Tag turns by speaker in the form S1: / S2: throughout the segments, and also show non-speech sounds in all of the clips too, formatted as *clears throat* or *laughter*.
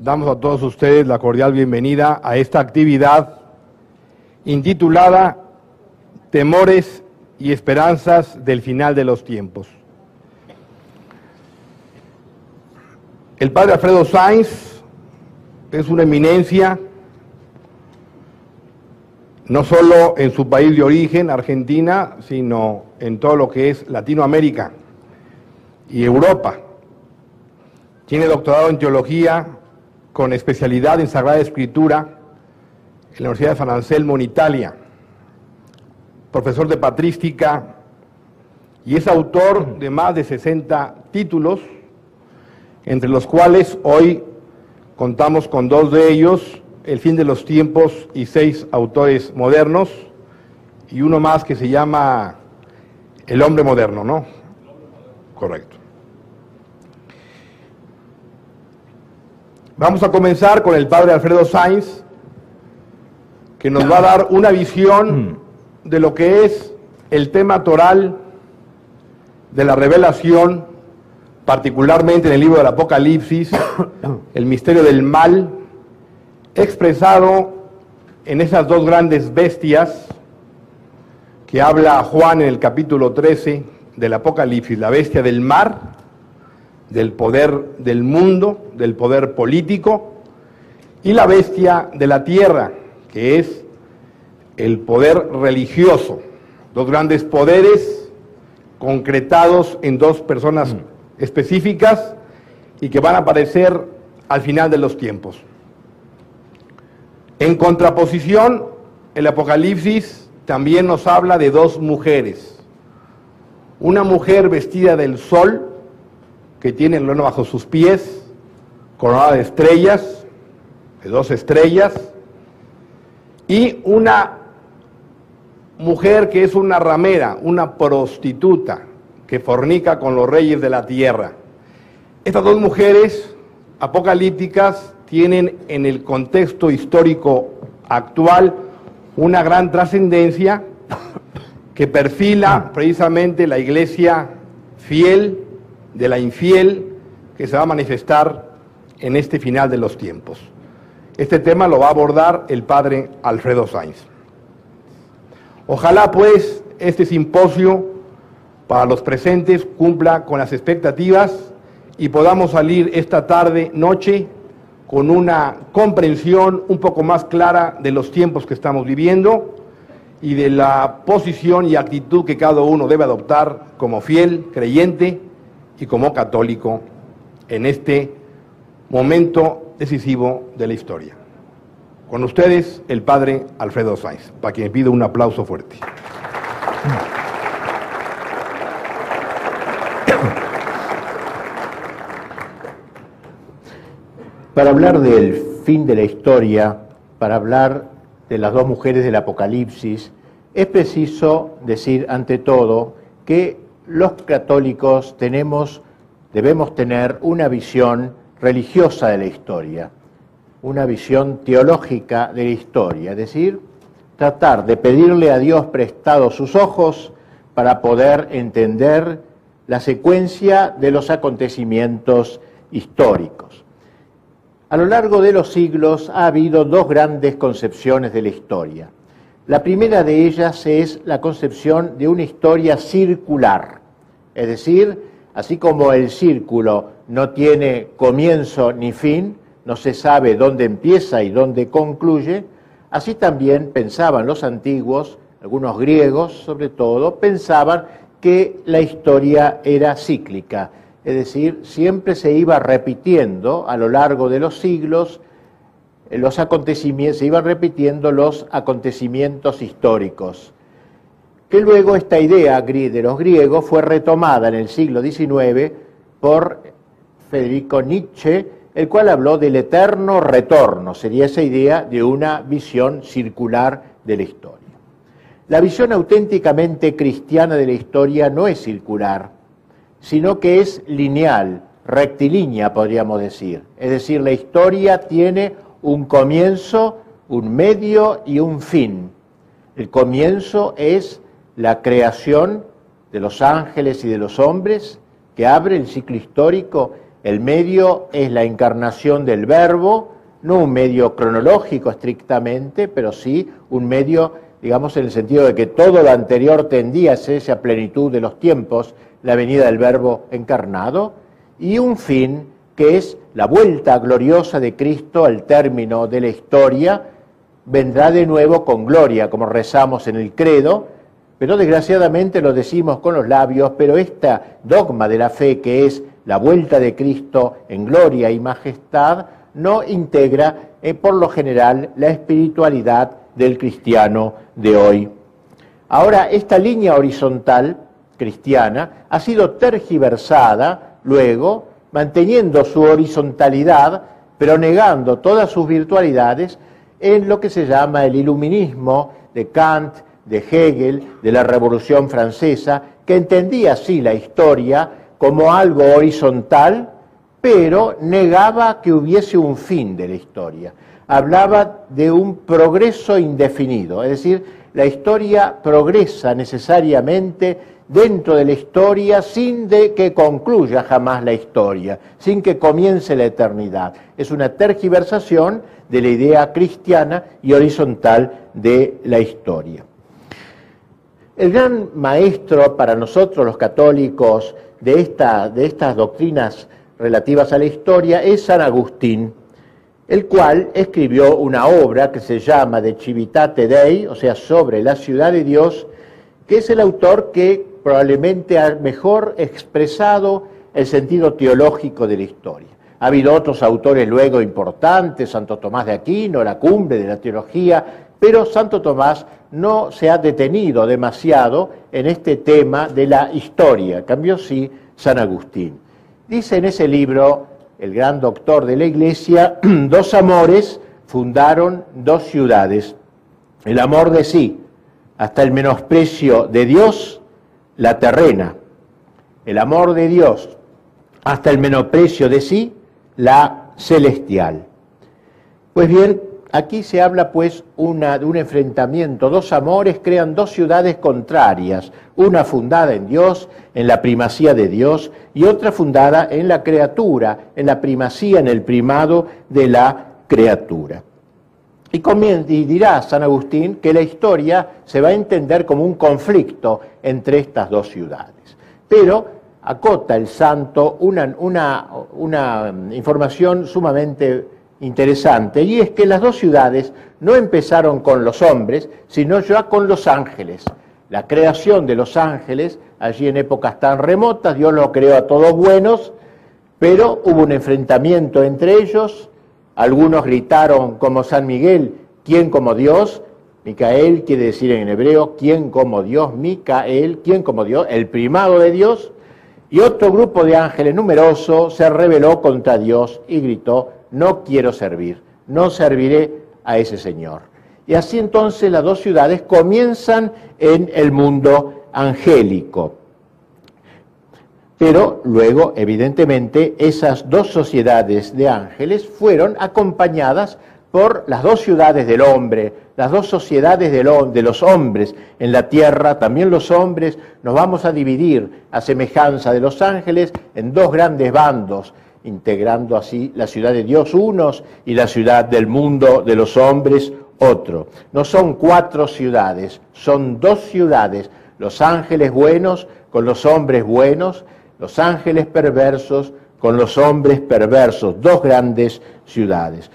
S1: damos a todos ustedes la cordial bienvenida a esta actividad intitulada Temores y Esperanzas del Final de los Tiempos. El padre Alfredo Sainz es una eminencia, no solo en su país de origen, Argentina, sino en todo lo que es Latinoamérica y Europa. Tiene doctorado en teología con especialidad en Sagrada Escritura en la Universidad de San Anselmo en Italia. Profesor de patrística y es autor de más de 60 títulos, entre los cuales hoy contamos con dos de ellos, El fin de los tiempos y seis autores modernos, y uno más que se llama El hombre moderno, ¿no? Correcto. Vamos a comenzar con el padre Alfredo Sainz, que nos va a dar una visión de lo que es el tema toral de la revelación, particularmente en el libro del Apocalipsis, *coughs* el misterio del mal, expresado en esas dos grandes bestias que habla Juan en el capítulo 13 del Apocalipsis, la bestia del mar del poder del mundo, del poder político, y la bestia de la tierra, que es el poder religioso. Dos grandes poderes concretados en dos personas mm. específicas y que van a aparecer al final de los tiempos. En contraposición, el Apocalipsis también nos habla de dos mujeres. Una mujer vestida del sol, que tiene el luna bajo sus pies, coronada de estrellas, de dos estrellas, y una mujer que es una ramera, una prostituta, que fornica con los reyes de la tierra. Estas dos mujeres apocalípticas tienen en el contexto histórico actual una gran trascendencia que perfila precisamente la iglesia fiel de la infiel que se va a manifestar en este final de los tiempos. Este tema lo va a abordar el padre Alfredo Sainz. Ojalá pues este simposio para los presentes cumpla con las expectativas y podamos salir esta tarde, noche, con una comprensión un poco más clara de los tiempos que estamos viviendo y de la posición y actitud que cada uno debe adoptar como fiel creyente y como católico en este momento decisivo de la historia. Con ustedes, el padre Alfredo Sainz, para quien pido un aplauso fuerte. *coughs*
S2: Para hablar del fin de la historia, para hablar de las dos mujeres del Apocalipsis, es preciso decir ante todo que los católicos tenemos, debemos tener una visión religiosa de la historia, una visión teológica de la historia, es decir, tratar de pedirle a Dios prestado sus ojos para poder entender la secuencia de los acontecimientos históricos. A lo largo de los siglos ha habido dos grandes concepciones de la historia. La primera de ellas es la concepción de una historia circular, es decir, así como el círculo no tiene comienzo ni fin, no se sabe dónde empieza y dónde concluye, así también pensaban los antiguos, algunos griegos sobre todo, pensaban que la historia era cíclica, es decir, siempre se iba repitiendo a lo largo de los siglos los acontecimientos, se iban repitiendo los acontecimientos históricos que luego esta idea de los griegos fue retomada en el siglo XIX por Federico Nietzsche, el cual habló del eterno retorno, sería esa idea de una visión circular de la historia. La visión auténticamente cristiana de la historia no es circular, sino que es lineal, rectilínea, podríamos decir. Es decir, la historia tiene un comienzo, un medio y un fin. El comienzo es la creación de los ángeles y de los hombres, que abre el ciclo histórico. El medio es la encarnación del verbo, no un medio cronológico estrictamente, pero sí un medio, digamos, en el sentido de que todo lo anterior tendía a esa plenitud de los tiempos, la venida del verbo encarnado, y un fin que es la vuelta gloriosa de Cristo al término de la historia, vendrá de nuevo con gloria, como rezamos en el credo, pero desgraciadamente lo decimos con los labios, pero esta dogma de la fe que es la vuelta de Cristo en gloria y majestad, no integra eh, por lo general la espiritualidad del cristiano de hoy. Ahora, esta línea horizontal cristiana ha sido tergiversada luego, manteniendo su horizontalidad, pero negando todas sus virtualidades en lo que se llama el iluminismo de Kant, de Hegel, de la Revolución Francesa, que entendía así la historia como algo horizontal, pero negaba que hubiese un fin de la historia. Hablaba de un progreso indefinido, es decir, la historia progresa necesariamente dentro de la historia sin de que concluya jamás la historia, sin que comience la eternidad. Es una tergiversación de la idea cristiana y horizontal de la historia. El gran maestro para nosotros los católicos de, esta, estas doctrinas relativas a la historia es San Agustín, el cual escribió una obra que se llama De Civitate Dei, o sea, sobre la ciudad de Dios, que es el autor que probablemente ha mejor expresado el sentido teológico de la historia. Ha habido otros autores luego importantes, Santo Tomás de Aquino, la cumbre de la teología, pero Santo Tomás no se ha detenido demasiado en este tema de la historia, cambió sí San Agustín. Dice en ese libro, el gran doctor de la iglesia, *clears throat* dos amores fundaron dos ciudades, el amor de sí, hasta el menosprecio de Dios, la terrena, el amor de Dios, hasta el menosprecio de sí, la celestial. Pues bien, aquí se habla pues una, de un enfrentamiento, dos amores crean dos ciudades contrarias, una fundada en Dios, en la primacía de Dios, y otra fundada en la criatura, en la primacía, en el primado de la criatura. Y, y dirá San Agustín que la historia se va a entender como un conflicto entre estas dos ciudades. Pero acota el santo una, una, información sumamente interesante, y es que las dos ciudades no empezaron con los hombres, sino ya con los ángeles. La creación de los ángeles, allí en épocas tan remotas, Dios los creó a todos buenos, pero hubo un enfrentamiento entre ellos, algunos gritaron como San Miguel, ¿quién como Dios? Micael quiere decir en hebreo, ¿quién como Dios? Micael, ¿quién como Dios? El primado de Dios, y otro grupo de ángeles numeroso se rebeló contra Dios y gritó, no quiero servir, no serviré a ese Señor. Y así entonces las dos ciudades comienzan en el mundo angélico. Pero luego, evidentemente, esas dos sociedades de ángeles fueron acompañadas por las dos ciudades del hombre, las dos sociedades de los hombres en la tierra, también los hombres, nos vamos a dividir a semejanza de los ángeles en dos grandes bandos, integrando así la ciudad de Dios unos y la ciudad del mundo de los hombres otro. No son cuatro ciudades, son dos ciudades, los ángeles buenos con los hombres buenos, los ángeles perversos con los hombres perversos, dos grandes ciudades.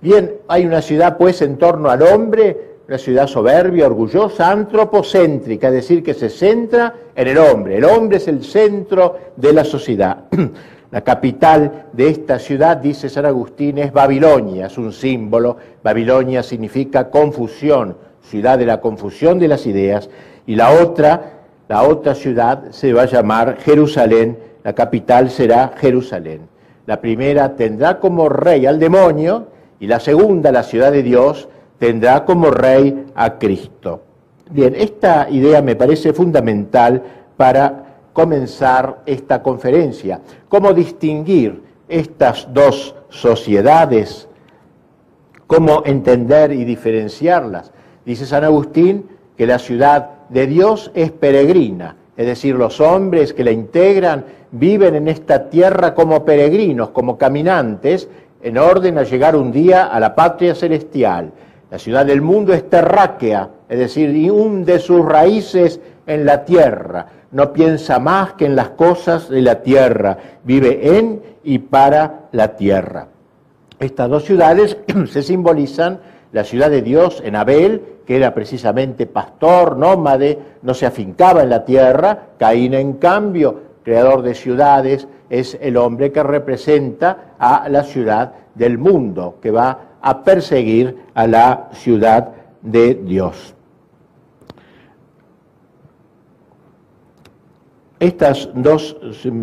S2: Bien, hay una ciudad pues en torno al hombre, una ciudad soberbia, orgullosa, antropocéntrica, es decir, que se centra en el hombre. El hombre es el centro de la sociedad. *clears throat* La capital de esta ciudad, dice San Agustín, es Babilonia, es un símbolo. Babilonia significa confusión, ciudad de la confusión de las ideas. Y la otra, la otra ciudad se va a llamar Jerusalén, la capital será Jerusalén. La primera tendrá como rey al demonio, y la segunda, la ciudad de Dios, tendrá como rey a Cristo. Bien, esta idea me parece fundamental para comenzar esta conferencia. ¿Cómo distinguir estas dos sociedades? ¿Cómo entender y diferenciarlas? Dice San Agustín que la ciudad de Dios es peregrina, es decir, los hombres que la integran viven en esta tierra como peregrinos, como caminantes, en orden a llegar un día a la patria celestial. La ciudad del mundo es terráquea, es decir, hunde sus raíces en la tierra. No piensa más que en las cosas de la tierra. Vive en y para la tierra. Estas dos ciudades *clears throat* se simbolizan la ciudad de Dios en Abel, que era precisamente pastor, nómade, no se afincaba en la tierra. Caín, en cambio, creador de ciudades, es el hombre que representa a la ciudad del mundo, que va a perseguir a la ciudad de Dios. Estas dos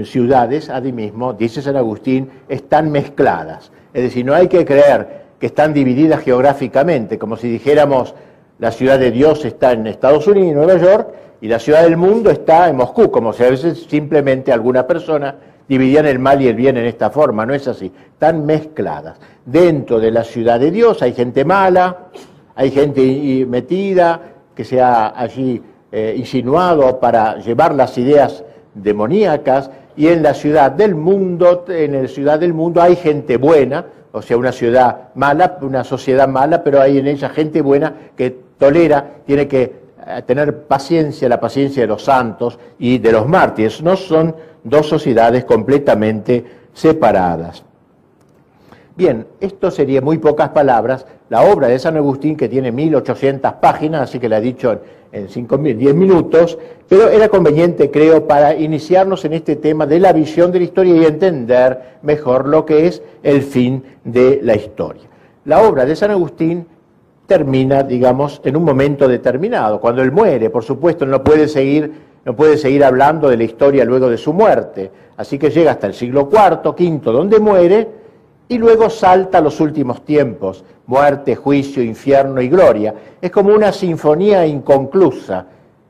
S2: ciudades, mismo, dice San Agustín, están mezcladas. Es decir, no hay que creer que están divididas geográficamente, como si dijéramos la ciudad de Dios está en Estados Unidos y Nueva York y la ciudad del mundo está en Moscú, como si a veces simplemente alguna persona dividían el mal y el bien en esta forma, no es así, están mezcladas. Dentro de la ciudad de Dios hay gente mala, hay gente metida que se ha allí eh, insinuado para llevar las ideas demoníacas, y en la ciudad del mundo, en la ciudad del mundo hay gente buena, o sea, una ciudad mala, una sociedad mala, pero hay en ella gente buena que tolera, tiene que eh, tener paciencia, la paciencia de los santos y de los mártires. No son dos sociedades completamente separadas. Bien, esto sería muy pocas palabras. La obra de San Agustín, que tiene 1800 páginas, así que la he dicho en 5, 10 minutos, pero era conveniente, creo, para iniciarnos en este tema de la visión de la historia y entender mejor lo que es el fin de la historia. La obra de San Agustín termina, digamos, en un momento determinado. Cuando él muere, por supuesto, no puede seguir, no puede seguir hablando de la historia luego de su muerte. Así que llega hasta el siglo IV, V, donde muere, y luego salta a los últimos tiempos, muerte, juicio, infierno y gloria. Es como una sinfonía inconclusa,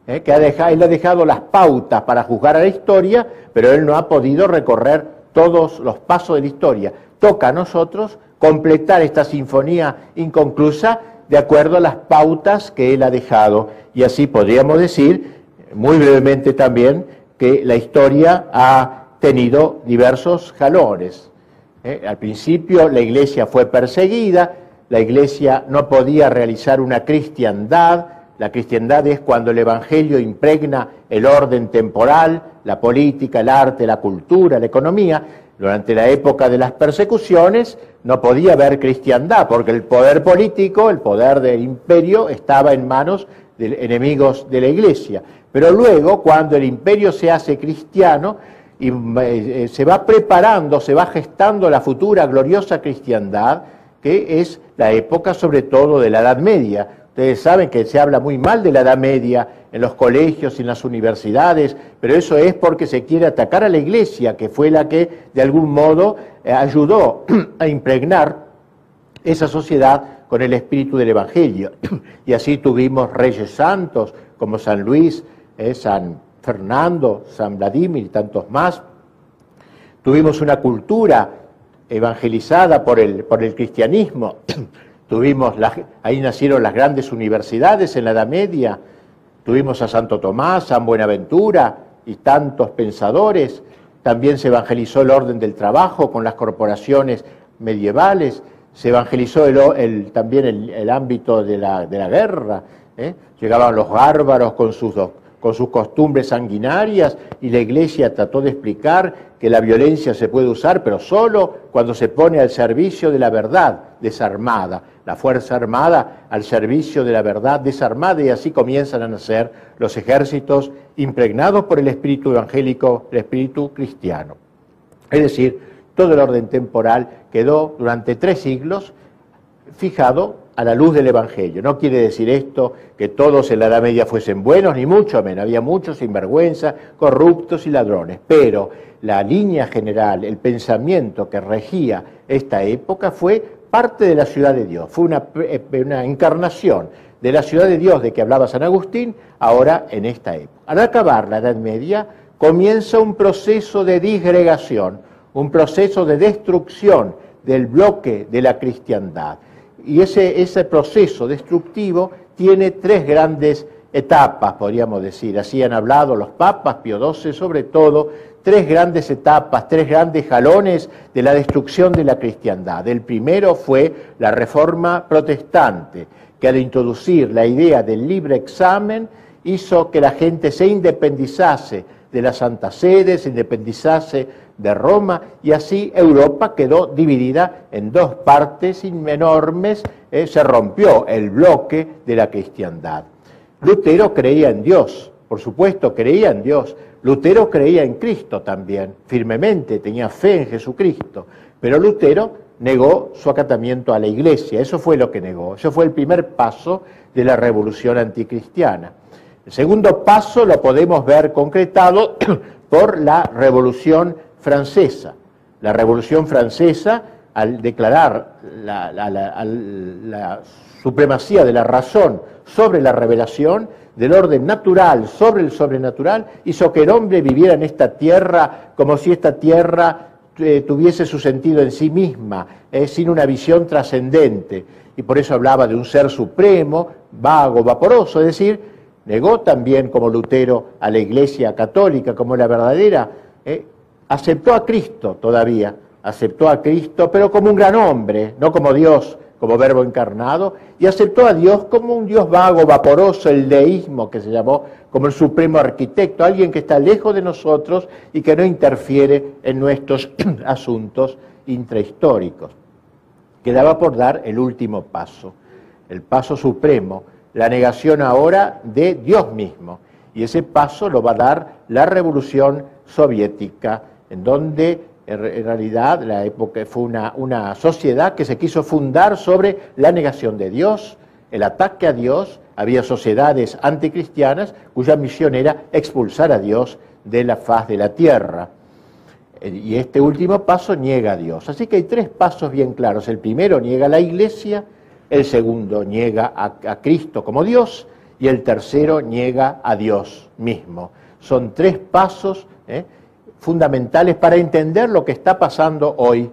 S2: ¿eh? que ha dejado, él ha dejado las pautas para juzgar a la historia, pero él no ha podido recorrer todos los pasos de la historia. Toca a nosotros completar esta sinfonía inconclusa de acuerdo a las pautas que él ha dejado. Y así podríamos decir, muy brevemente también, que la historia ha tenido diversos jalones. ¿Eh? Al principio la iglesia fue perseguida, la iglesia no podía realizar una cristiandad, la cristiandad es cuando el Evangelio impregna el orden temporal, la política, el arte, la cultura, la economía. Durante la época de las persecuciones no podía haber cristiandad, porque el poder político, el poder del imperio, estaba en manos de enemigos de la iglesia. Pero luego, cuando el imperio se hace cristiano, y eh, se va preparando, se va gestando la futura gloriosa cristiandad, que es la época sobre todo de la Edad Media. Ustedes saben que se habla muy mal de la Edad Media en los colegios y en las universidades, pero eso es porque se quiere atacar a la Iglesia, que fue la que de algún modo eh, ayudó *clears throat* a impregnar esa sociedad con el espíritu del Evangelio. *clears throat* Y así tuvimos reyes santos como San Luis, eh, San Fernando, San Vladimir y tantos más. Tuvimos una cultura evangelizada por el, por el cristianismo. *clears throat* Tuvimos ahí nacieron las grandes universidades en la Edad Media. Tuvimos a Santo Tomás, San Buenaventura y tantos pensadores. También se evangelizó el orden del trabajo con las corporaciones medievales. Se evangelizó el, también el, ámbito de la, de la guerra. ¿eh? Llegaban los bárbaros con sus con sus costumbres sanguinarias y la Iglesia trató de explicar que la violencia se puede usar, pero solo cuando se pone al servicio de la verdad desarmada, la Fuerza Armada al servicio de la verdad desarmada y así comienzan a nacer los ejércitos impregnados por el espíritu evangélico, el espíritu cristiano. Es decir, todo el orden temporal quedó durante tres siglos fijado a la luz del Evangelio. No quiere decir esto que todos en la Edad Media fuesen buenos, ni mucho menos. Había muchos sinvergüenza, corruptos y ladrones. Pero la línea general, el pensamiento que regía esta época fue parte de la ciudad de Dios. Fue una, eh, una encarnación de la ciudad de Dios de que hablaba San Agustín, ahora en esta época. Al acabar la Edad Media, comienza un proceso de disgregación, un proceso de destrucción del bloque de la cristiandad y ese, ese proceso destructivo tiene tres grandes etapas, podríamos decir. Así han hablado los papas, Pío XII sobre todo, tres grandes etapas, tres grandes jalones de la destrucción de la cristiandad. El primero fue la reforma protestante, que al introducir la idea del libre examen hizo que la gente se independizase de la Santa Sede, se independizase de Roma y así Europa quedó dividida en dos partes enormes, eh, se rompió el bloque de la cristiandad. Lutero creía en Dios, por supuesto creía en Dios. Lutero creía en Cristo también, firmemente, tenía fe en Jesucristo, pero Lutero negó su acatamiento a la iglesia, eso fue lo que negó, eso fue el primer paso de la revolución anticristiana. El segundo paso lo podemos ver concretado *clears throat* por la revolución francesa. La Revolución Francesa, al declarar la, supremacía de la razón sobre la revelación, del orden natural sobre el sobrenatural, hizo que el hombre viviera en esta tierra como si esta tierra eh, tuviese su sentido en sí misma, eh, sin una visión trascendente. Y por eso hablaba de un ser supremo, vago, vaporoso, es decir, negó también como Lutero a la Iglesia católica como la verdadera, eh, aceptó a Cristo todavía, aceptó a Cristo, pero como un gran hombre, no como Dios, como verbo encarnado, y aceptó a Dios como un Dios vago, vaporoso, el deísmo que se llamó, como el supremo arquitecto, alguien que está lejos de nosotros y que no interfiere en nuestros *clears throat* asuntos intrahistóricos. Quedaba por dar el último paso, el paso supremo, la negación ahora de Dios mismo. Y ese paso lo va a dar la revolución soviética en donde en realidad la época fue una, una sociedad que se quiso fundar sobre la negación de Dios, el ataque a Dios. Había sociedades anticristianas cuya misión era expulsar a Dios de la faz de la tierra. Eh, y este último paso niega a Dios. Así que hay tres pasos bien claros. El primero niega a la iglesia, el segundo niega a, Cristo como Dios y el tercero niega a Dios mismo. Son tres pasos ¿eh? fundamentales para entender lo que está pasando hoy.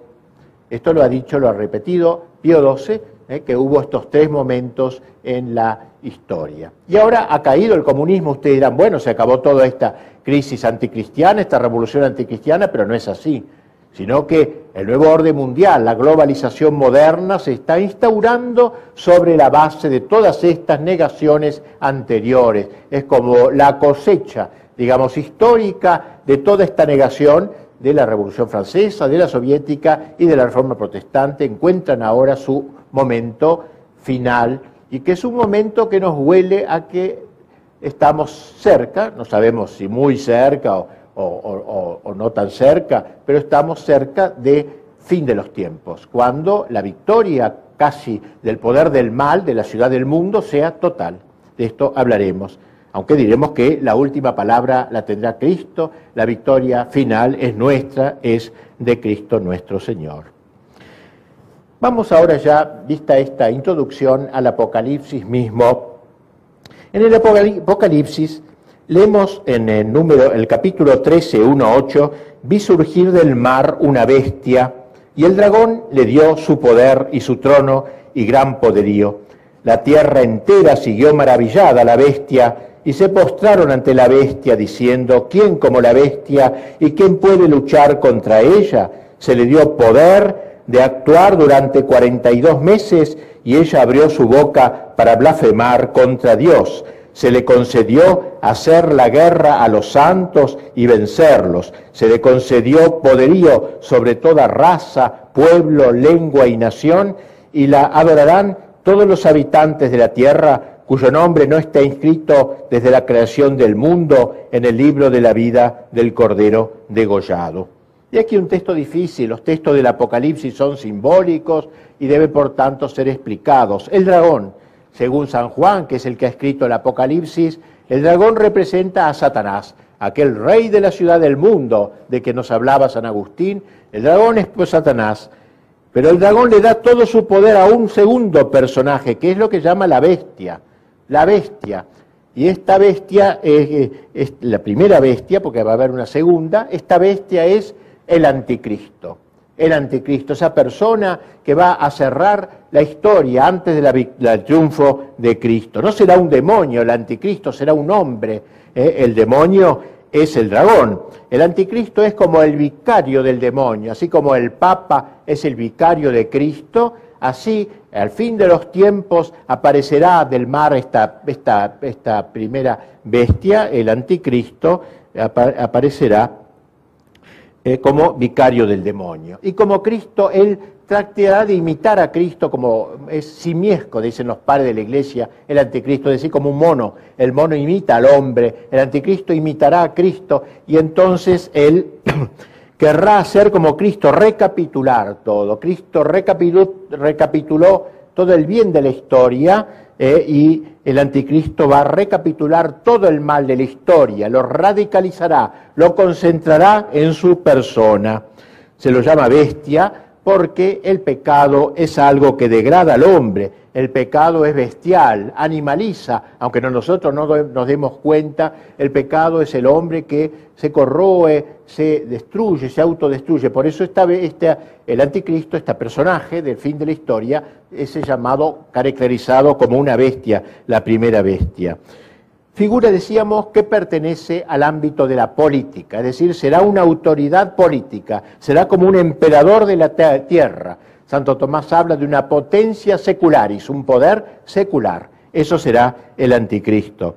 S2: Esto lo ha dicho, lo ha repetido Pío XII, eh, que hubo estos tres momentos en la historia. Y ahora ha caído el comunismo, ustedes dirán, bueno, se acabó toda esta crisis anticristiana, esta revolución anticristiana, pero no es así, sino que el nuevo orden mundial, la globalización moderna, se está instaurando sobre la base de todas estas negaciones anteriores. Es como la cosecha digamos, histórica de toda esta negación de la Revolución Francesa, de la Soviética y de la Reforma Protestante, encuentran ahora su momento final y que es un momento que nos huele a que estamos cerca, no sabemos si muy cerca o, o no tan cerca, pero estamos cerca de fin de los tiempos, cuando la victoria casi del poder del mal de la ciudad del mundo sea total. De esto hablaremos aunque diremos que la última palabra la tendrá Cristo, la victoria final es nuestra, es de Cristo nuestro Señor. Vamos ahora ya, vista esta introducción al Apocalipsis mismo. En el Apocalipsis leemos en el número, el capítulo 13, 1 8, vi surgir del mar una bestia y el dragón le dio su poder y su trono y gran poderío. La tierra entera siguió maravillada a la bestia y se postraron ante la bestia diciendo, ¿quién como la bestia y quién puede luchar contra ella? Se le dio poder de actuar durante 42 meses y ella abrió su boca para blasfemar contra Dios. Se le concedió hacer la guerra a los santos y vencerlos. Se le concedió poderío sobre toda raza, pueblo, lengua y nación y la adorarán todos los habitantes de la tierra cuyo nombre no está inscrito desde la creación del mundo en el libro de la vida del Cordero degollado. Y aquí un texto difícil, los textos del Apocalipsis son simbólicos y deben por tanto ser explicados. El dragón, según San Juan, que es el que ha escrito el Apocalipsis, el dragón representa a Satanás, aquel rey de la ciudad del mundo de que nos hablaba San Agustín. El dragón es pues Satanás, pero el dragón le da todo su poder a un segundo personaje, que es lo que llama la bestia la bestia. Y esta bestia es, la primera bestia, porque va a haber una segunda, esta bestia es el anticristo. El anticristo, esa persona que va a cerrar la historia antes del triunfo de Cristo. No será un demonio, el anticristo será un hombre, ¿eh? el demonio es el dragón. El anticristo es como el vicario del demonio, así como el papa es el vicario de Cristo, así al fin de los tiempos aparecerá del mar esta, primera bestia, el anticristo, aparecerá eh, como vicario del demonio. Y como Cristo, él tratará de imitar a Cristo como es simiesco, dicen los padres de la iglesia, el anticristo, es decir, como un mono. El mono imita al hombre, el anticristo imitará a Cristo y entonces él *clears throat* querrá hacer como Cristo, recapitular todo. Cristo recapituló, recapituló todo el bien de la historia eh, y el anticristo va a recapitular todo el mal de la historia, lo radicalizará, lo concentrará en su persona. Se lo llama bestia porque el pecado es algo que degrada al hombre, el pecado es bestial, animaliza, aunque nosotros no nos demos cuenta, el pecado es el hombre que se corroe, se destruye, se autodestruye. Por eso esta, este, el anticristo, este personaje del fin de la historia, es llamado, caracterizado como una bestia, la primera bestia figura, decíamos, que pertenece al ámbito de la política, es decir, será una autoridad política, será como un emperador de la tierra. Santo Tomás habla de una potencia secularis, un poder secular. Eso será el anticristo.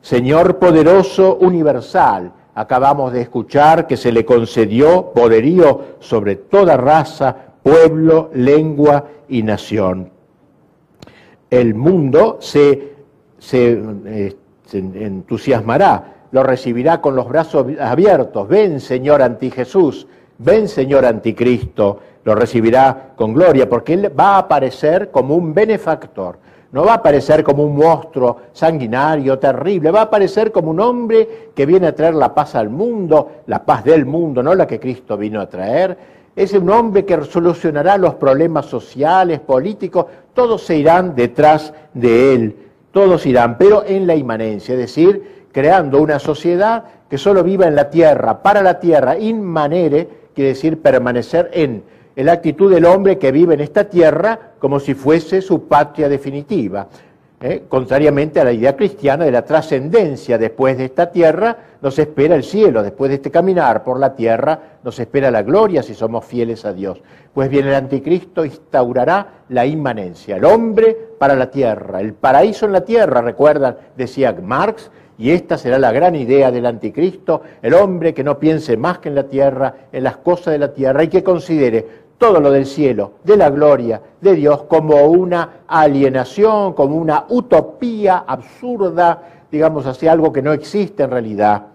S2: Señor poderoso universal, acabamos de escuchar que se le concedió poderío sobre toda raza, pueblo, lengua y nación. El mundo se, se eh, se entusiasmará, lo recibirá con los brazos abiertos. Ven, Señor anti-Jesús, ven, Señor anticristo, lo recibirá con gloria, porque Él va a aparecer como un benefactor. No va a aparecer como un monstruo sanguinario, terrible, va a aparecer como un hombre que viene a traer la paz al mundo, la paz del mundo, no la que Cristo vino a traer. Es un hombre que solucionará los problemas sociales, políticos, todos se irán detrás de él todos irán, pero en la inmanencia, es decir, creando una sociedad que solo viva en la tierra, para la tierra, inmanere, quiere decir permanecer en, la actitud del hombre que vive en esta tierra como si fuese su patria definitiva. ¿Eh? Contrariamente a la idea cristiana de la trascendencia, después de esta tierra nos espera el cielo, después de este caminar por la tierra nos espera la gloria si somos fieles a Dios. Pues bien, el anticristo instaurará la inmanencia, el hombre para la tierra, el paraíso en la tierra, recuerdan, decía Marx, y esta será la gran idea del anticristo, el hombre que no piense más que en la tierra, en las cosas de la tierra, y que considere todo lo del cielo, de la gloria de Dios, como una alienación, como una utopía absurda, digamos así, algo que no existe en realidad.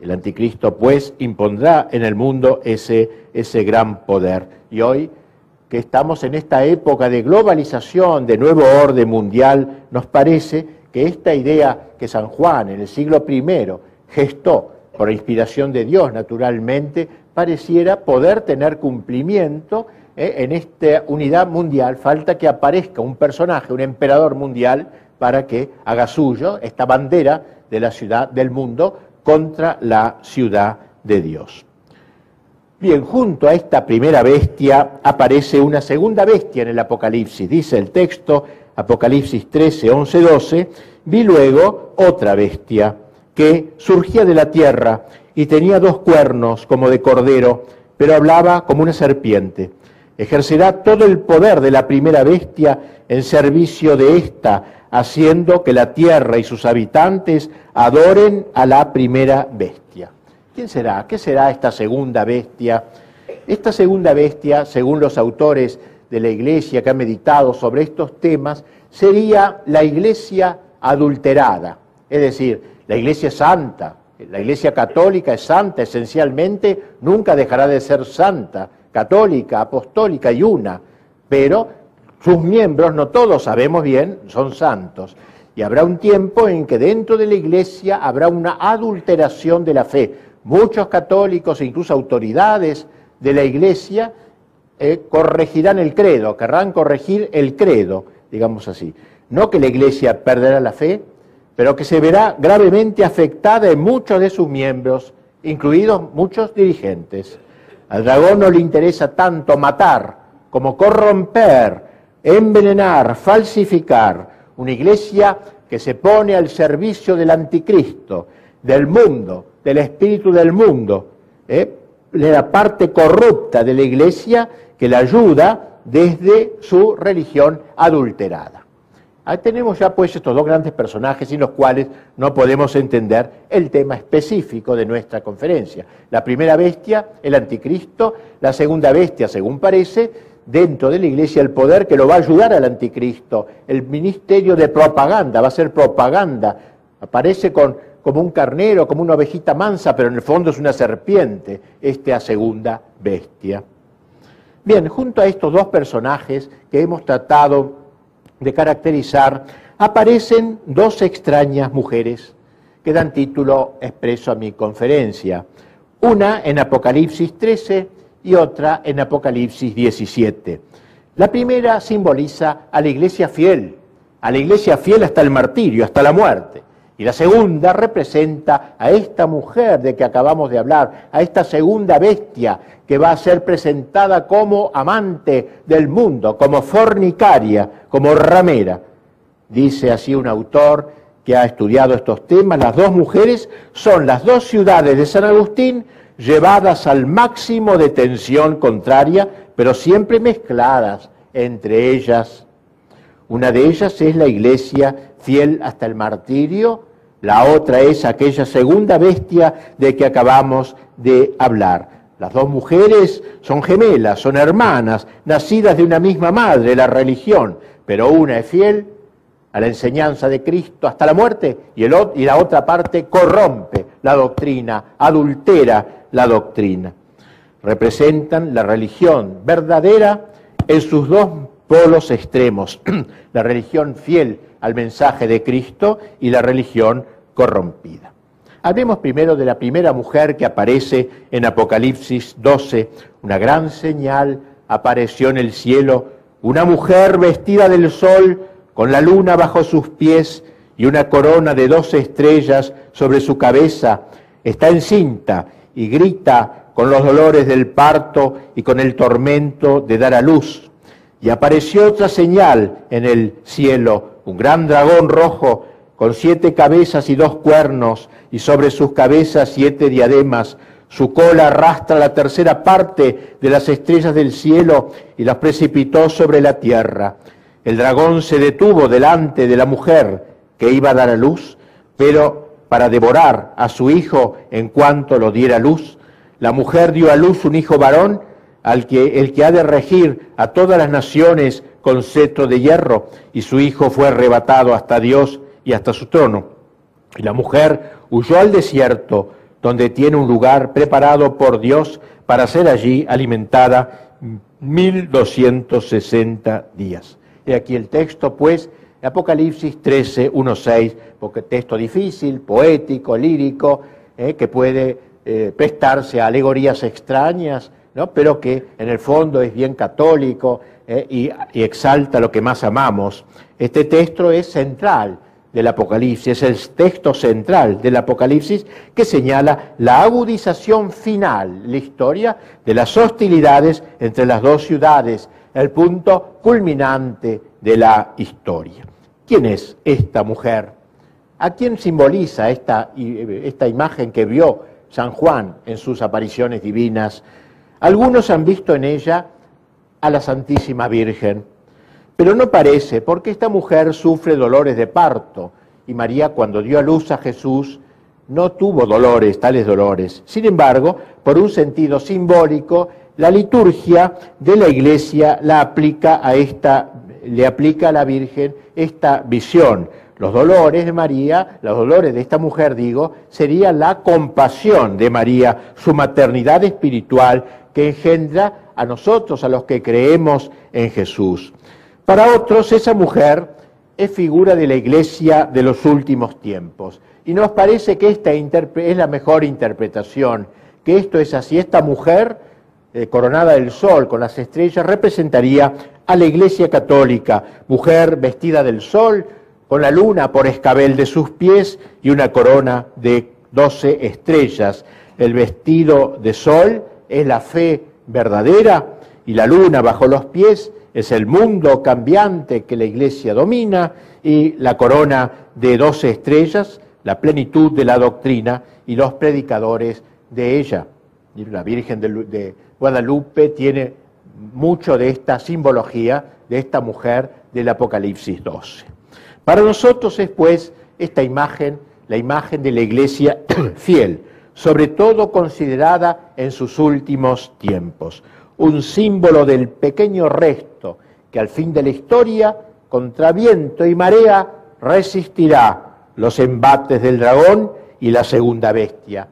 S2: El anticristo pues impondrá en el mundo ese, ese gran poder. Y hoy que estamos en esta época de globalización, de nuevo orden mundial, nos parece que esta idea que San Juan en el siglo I gestó por inspiración de Dios naturalmente, pareciera poder tener cumplimiento eh, en esta unidad mundial. Falta que aparezca un personaje, un emperador mundial, para que haga suyo esta bandera de la ciudad del mundo contra la ciudad de Dios. Bien, junto a esta primera bestia aparece una segunda bestia en el Apocalipsis. Dice el texto, Apocalipsis 13, 11, 12, vi luego otra bestia que surgía de la tierra y tenía dos cuernos como de cordero, pero hablaba como una serpiente. Ejercerá todo el poder de la primera bestia en servicio de esta, haciendo que la tierra y sus habitantes adoren a la primera bestia. ¿Quién será? ¿Qué será esta segunda bestia? Esta segunda bestia, según los autores de la iglesia que han meditado sobre estos temas, sería la iglesia adulterada, es decir, la iglesia santa. La iglesia católica es santa esencialmente, nunca dejará de ser santa, católica, apostólica y una, pero sus miembros, no todos sabemos bien, son santos. Y habrá un tiempo en que dentro de la iglesia habrá una adulteración de la fe. Muchos católicos e incluso autoridades de la iglesia eh, corregirán el credo, querrán corregir el credo, digamos así. No que la iglesia perderá la fe, pero que se verá gravemente afectada en muchos de sus miembros, incluidos muchos dirigentes. Al dragón no le interesa tanto matar como corromper, envenenar, falsificar. Una iglesia que se pone al servicio del anticristo, del mundo, del espíritu del mundo, ¿eh? de la parte corrupta de la iglesia que la ayuda desde su religión adulterada. Ahí tenemos ya pues estos dos grandes personajes sin los cuales no podemos entender el tema específico de nuestra conferencia. La primera bestia, el anticristo, la segunda bestia, según parece, dentro de la iglesia el poder que lo va a ayudar al anticristo, el ministerio de propaganda, va a ser propaganda, aparece con, como un carnero, como una ovejita mansa, pero en el fondo es una serpiente, esta segunda bestia. Bien, junto a estos dos personajes que hemos tratado de caracterizar, aparecen dos extrañas mujeres que dan título expreso a mi conferencia. Una en Apocalipsis 13 y otra en Apocalipsis 17. La primera simboliza a la iglesia fiel, a la iglesia fiel hasta el martirio, hasta la muerte. Y la segunda representa a esta mujer de que acabamos de hablar, a esta segunda bestia que va a ser presentada como amante del mundo, como fornicaria, como ramera. Dice así un autor que ha estudiado estos temas, las dos mujeres son las dos ciudades de San Agustín llevadas al máximo de tensión contraria, pero siempre mezcladas entre ellas. Una de ellas es la iglesia fiel hasta el martirio, la otra es aquella segunda bestia de que acabamos de hablar. Las dos mujeres son gemelas, son hermanas, nacidas de una misma madre, la religión, pero una es fiel a la enseñanza de Cristo hasta la muerte y, y la otra parte corrompe la doctrina, adultera la doctrina. Representan la religión verdadera en sus dos polos extremos, *clears throat* la religión fiel al mensaje de Cristo y la religión corrompida. Hablemos primero de la primera mujer que aparece en Apocalipsis 12. Una gran señal apareció en el cielo, una mujer vestida del sol, con la luna bajo sus pies y una corona de doce estrellas sobre su cabeza. Está encinta y grita con los dolores del parto y con el tormento de dar a luz. Y apareció otra señal en el cielo, un gran dragón rojo con siete cabezas y dos cuernos, y sobre sus cabezas siete diademas. Su cola arrastra la tercera parte de las estrellas del cielo y las precipitó sobre la tierra. El dragón se detuvo delante de la mujer que iba a dar a luz, pero para devorar a su hijo en cuanto lo diera luz. La mujer dio a luz un hijo varón, al que el que ha de regir a todas las naciones con cetro de hierro, y su hijo fue arrebatado hasta Dios y hasta su trono. Y la mujer huyó al desierto, donde tiene un lugar preparado por Dios para ser allí alimentada 1260 días. Y aquí el texto, pues, Apocalipsis 13, 1, 6, porque texto difícil, poético, lírico, eh, que puede eh, prestarse a alegorías extrañas, ¿no? pero que en el fondo es bien católico eh, y, y exalta lo que más amamos. Este texto es central del Apocalipsis, es el texto central del Apocalipsis que señala la agudización final, la historia de las hostilidades entre las dos ciudades, el punto culminante de la historia. ¿Quién es esta mujer? ¿A quién simboliza esta, esta imagen que vio San Juan en sus apariciones divinas? Algunos han visto en ella a la Santísima Virgen, pero no parece, porque esta mujer sufre dolores de parto y María cuando dio a luz a Jesús no tuvo dolores, tales dolores. Sin embargo, por un sentido simbólico, la liturgia de la Iglesia la aplica a esta, le aplica a la Virgen esta visión. Los dolores de María, los dolores de esta mujer, digo, sería la compasión de María, su maternidad espiritual que engendra a nosotros, a los que creemos en Jesús. Para otros, esa mujer es figura de la iglesia de los últimos tiempos. Y nos parece que esta es la mejor interpretación, que esto es así. Esta mujer, eh, coronada del sol con las estrellas, representaría a la iglesia católica, mujer vestida del sol, con la luna por escabel de sus pies y una corona de doce estrellas. El vestido de sol es la fe verdadera y la luna bajo los pies es el mundo cambiante que la iglesia domina y la corona de doce estrellas, la plenitud de la doctrina y los predicadores de ella. La Virgen de Guadalupe tiene mucho de esta simbología de esta mujer del Apocalipsis 12. Para nosotros es pues esta imagen, la imagen de la iglesia *coughs* fiel, sobre todo considerada en sus últimos tiempos, un símbolo del pequeño resto que al fin de la historia, contra viento y marea, resistirá los embates del dragón y la segunda bestia.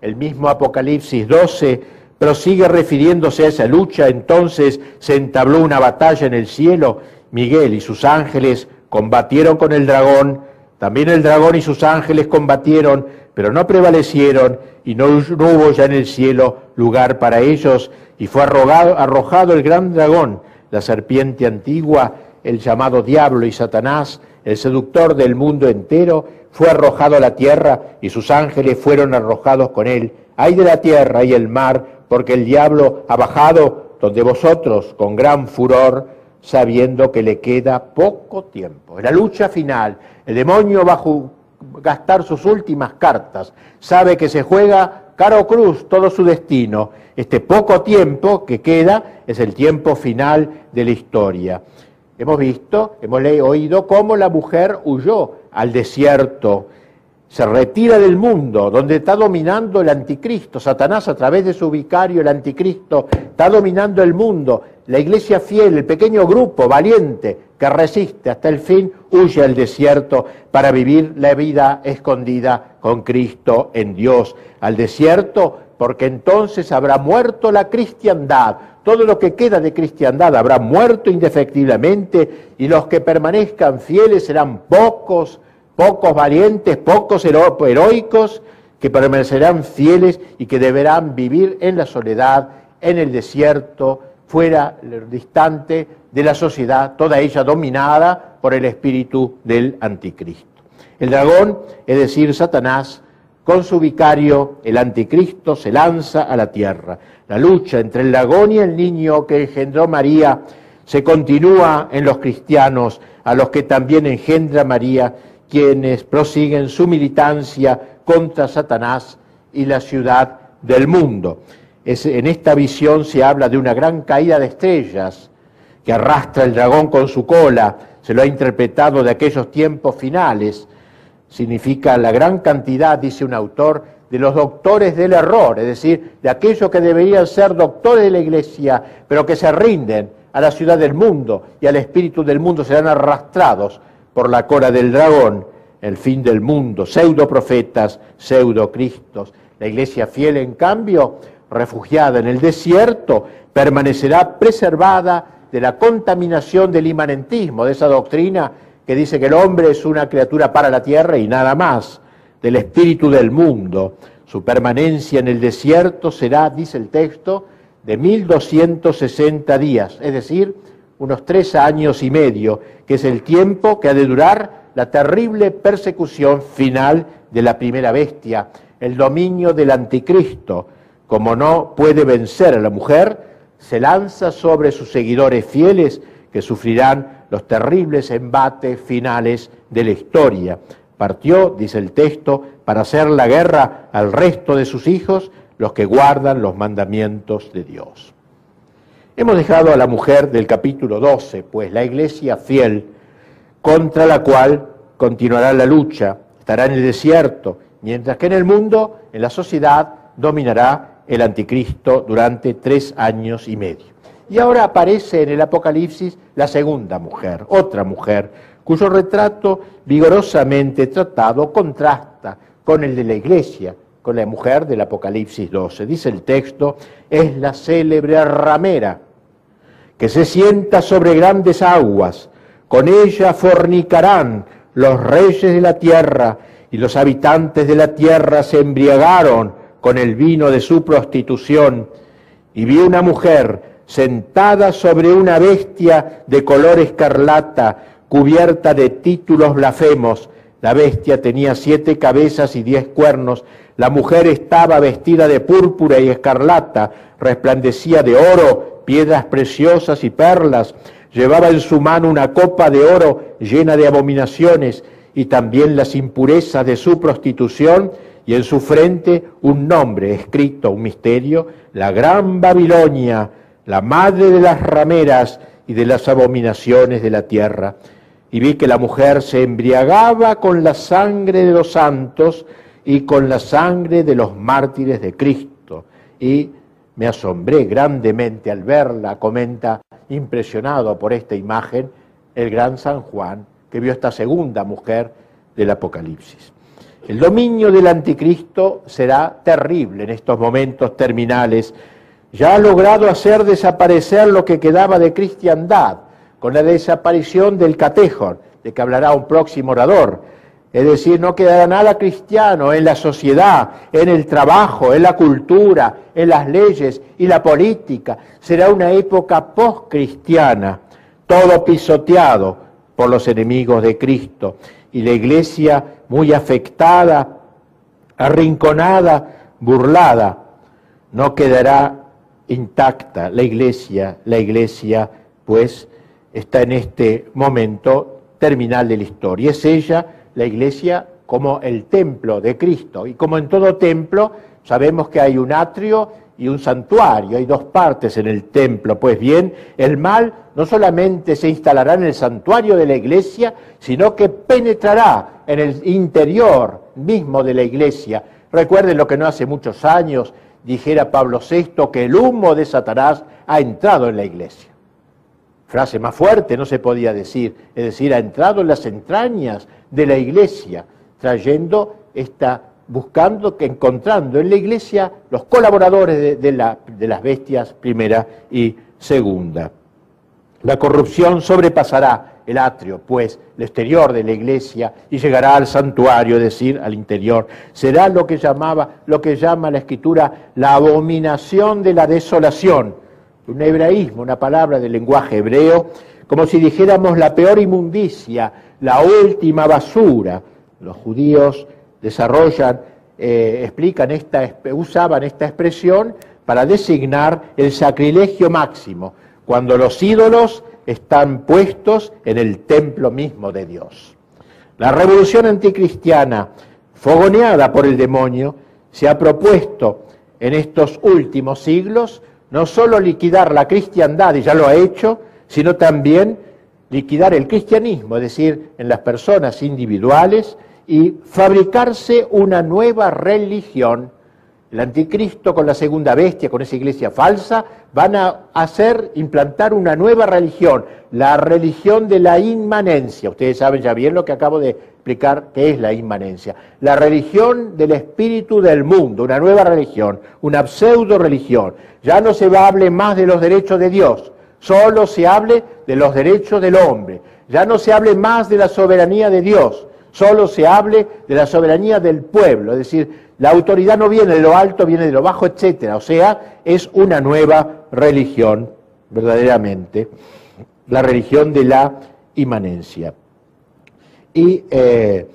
S2: El mismo Apocalipsis 12 prosigue refiriéndose a esa lucha, entonces se entabló una batalla en el cielo, Miguel y sus ángeles combatieron con el dragón, también el dragón y sus ángeles combatieron, pero no prevalecieron y no, hubo ya en el cielo lugar para ellos, y fue arrojado, el gran dragón, la serpiente antigua, el llamado diablo y Satanás, el seductor del mundo entero, fue arrojado a la tierra y sus ángeles fueron arrojados con él. Hay de la tierra y el mar, porque el diablo ha bajado donde vosotros, con gran furor, sabiendo que le queda poco tiempo. En la lucha final, el demonio va gastar sus últimas cartas, sabe que se juega caro cruz todo su destino. Este poco tiempo que queda es el tiempo final de la historia. Hemos visto, hemos oído cómo la mujer huyó al desierto, se retira del mundo, donde está dominando el anticristo. Satanás a través de su vicario, el anticristo, está dominando el mundo. La iglesia fiel, el pequeño grupo valiente que resiste hasta el fin, huye al desierto para vivir la vida escondida con Cristo en Dios. Al desierto porque entonces habrá muerto la cristiandad, todo lo que queda de cristiandad habrá muerto indefectiblemente y los que permanezcan fieles serán pocos, pocos valientes, pocos heroicos, que permanecerán fieles y que deberán vivir en la soledad, en el desierto, fuera, distante de la sociedad, toda ella dominada por el espíritu del anticristo. El dragón, es decir, Satanás, con su vicario, el anticristo, se lanza a la tierra. La lucha entre el dragón y el niño que engendró María se continúa en los cristianos, a los que también engendra María, quienes prosiguen su militancia contra Satanás y la ciudad del mundo. En esta visión se habla de una gran caída de estrellas que arrastra el dragón con su cola, se lo ha interpretado de aquellos tiempos finales, significa la gran cantidad, dice un autor, de los doctores del error, es decir, de aquellos que deberían ser doctores de la iglesia, pero que se rinden a la ciudad del mundo y al espíritu del mundo, serán arrastrados por la cora del dragón, el fin del mundo, pseudo profetas, pseudo cristos. La iglesia fiel, en cambio, refugiada en el desierto, permanecerá preservada de la contaminación del imanentismo, de esa doctrina que dice que el hombre es una criatura para la tierra y nada más, del espíritu del mundo. Su permanencia en el desierto será, dice el texto, de 1260 días, es decir, unos tres años y medio, que es el tiempo que ha de durar la terrible persecución final de la primera bestia, el dominio del anticristo. Como no puede vencer a la mujer, se lanza sobre sus seguidores fieles que sufrirán los terribles embates finales de la historia. Partió, dice el texto, para hacer la guerra al resto de sus hijos, los que guardan los mandamientos de Dios. Hemos dejado a la mujer del capítulo 12, pues la iglesia fiel, contra la cual continuará la lucha, estará en el desierto, mientras que en el mundo, en la sociedad, dominará el anticristo durante tres años y medio. Y ahora aparece en el Apocalipsis la segunda mujer, otra mujer, cuyo retrato vigorosamente tratado contrasta con el de la iglesia, con la mujer del Apocalipsis 12. Dice el texto, es la célebre ramera, que se sienta sobre grandes aguas, con ella fornicarán los reyes de la tierra, y los habitantes de la tierra se embriagaron con el vino de su prostitución. Y vi una mujer sentada sobre una bestia de color escarlata, cubierta de títulos blasfemos. La bestia tenía siete cabezas y diez cuernos, La mujer estaba vestida de púrpura y escarlata, resplandecía de oro, piedras preciosas y perlas, llevaba en su mano una copa de oro llena de abominaciones y también las impurezas de su prostitución, y en su frente un nombre escrito, un misterio, la gran Babilonia, la madre de las rameras y de las abominaciones de la tierra. Y vi que la mujer se embriagaba con la sangre de los santos y con la sangre de los mártires de Cristo. Y me asombré grandemente al verla, comenta, impresionado por esta imagen, el gran San Juan, que vio esta segunda mujer del Apocalipsis. El dominio del anticristo será terrible en estos momentos terminales. Ya ha logrado hacer desaparecer lo que quedaba de cristiandad con la desaparición del catejón, de que hablará un próximo orador. Es decir, no quedará nada cristiano en la sociedad, en el trabajo, en la cultura, en las leyes y la política. Será una época post-cristiana, todo pisoteado por los enemigos de Cristo y la iglesia muy afectada, arrinconada, burlada, no quedará intacta la iglesia, la iglesia pues está en este momento terminal de la historia. Es ella, la iglesia, como el templo de Cristo. Y como en todo templo, sabemos que hay un atrio y un santuario, hay dos partes en el templo. Pues bien, el mal no solamente se instalará en el santuario de la iglesia, sino que penetrará en el interior mismo de la iglesia. Recuerden lo que no hace muchos años dijera Pablo VI, que el humo de Satanás ha entrado en la iglesia. Frase más fuerte no se podía decir, es decir, ha entrado en las entrañas de la iglesia, trayendo esta buscando, que encontrando en la iglesia los colaboradores de, las bestias primera y segunda. La corrupción sobrepasará el atrio, pues, el exterior de la iglesia y llegará al santuario, es decir, al interior. Será lo que llamaba, lo que llama la escritura la abominación de la desolación. Un hebraísmo, una palabra del lenguaje hebreo, como si dijéramos la peor inmundicia, la última basura. Los judíos desarrollan, eh, explican esta, usaban esta expresión para designar el sacrilegio máximo, cuando los ídolos están puestos en el templo mismo de Dios. La revolución anticristiana, fogoneada por el demonio, se ha propuesto en estos últimos siglos no solo liquidar la cristiandad, y ya lo ha hecho, sino también liquidar el cristianismo, es decir, en las personas individuales y fabricarse una nueva religión. El anticristo con la segunda bestia, con esa iglesia falsa, van a hacer, implantar una nueva religión, la religión de la inmanencia. Ustedes saben ya bien lo que acabo de explicar, qué es la inmanencia. La religión del espíritu del mundo, una nueva religión, una pseudo religión. Ya no se va a hablar más de los derechos de Dios, solo se hable de los derechos del hombre. Ya no se hable más de la soberanía de Dios, solo se hable de la soberanía del pueblo, es decir, la autoridad no viene de lo alto, viene de lo bajo, etcétera. O sea, es una nueva religión, verdaderamente, la religión de la inmanencia. Y eh,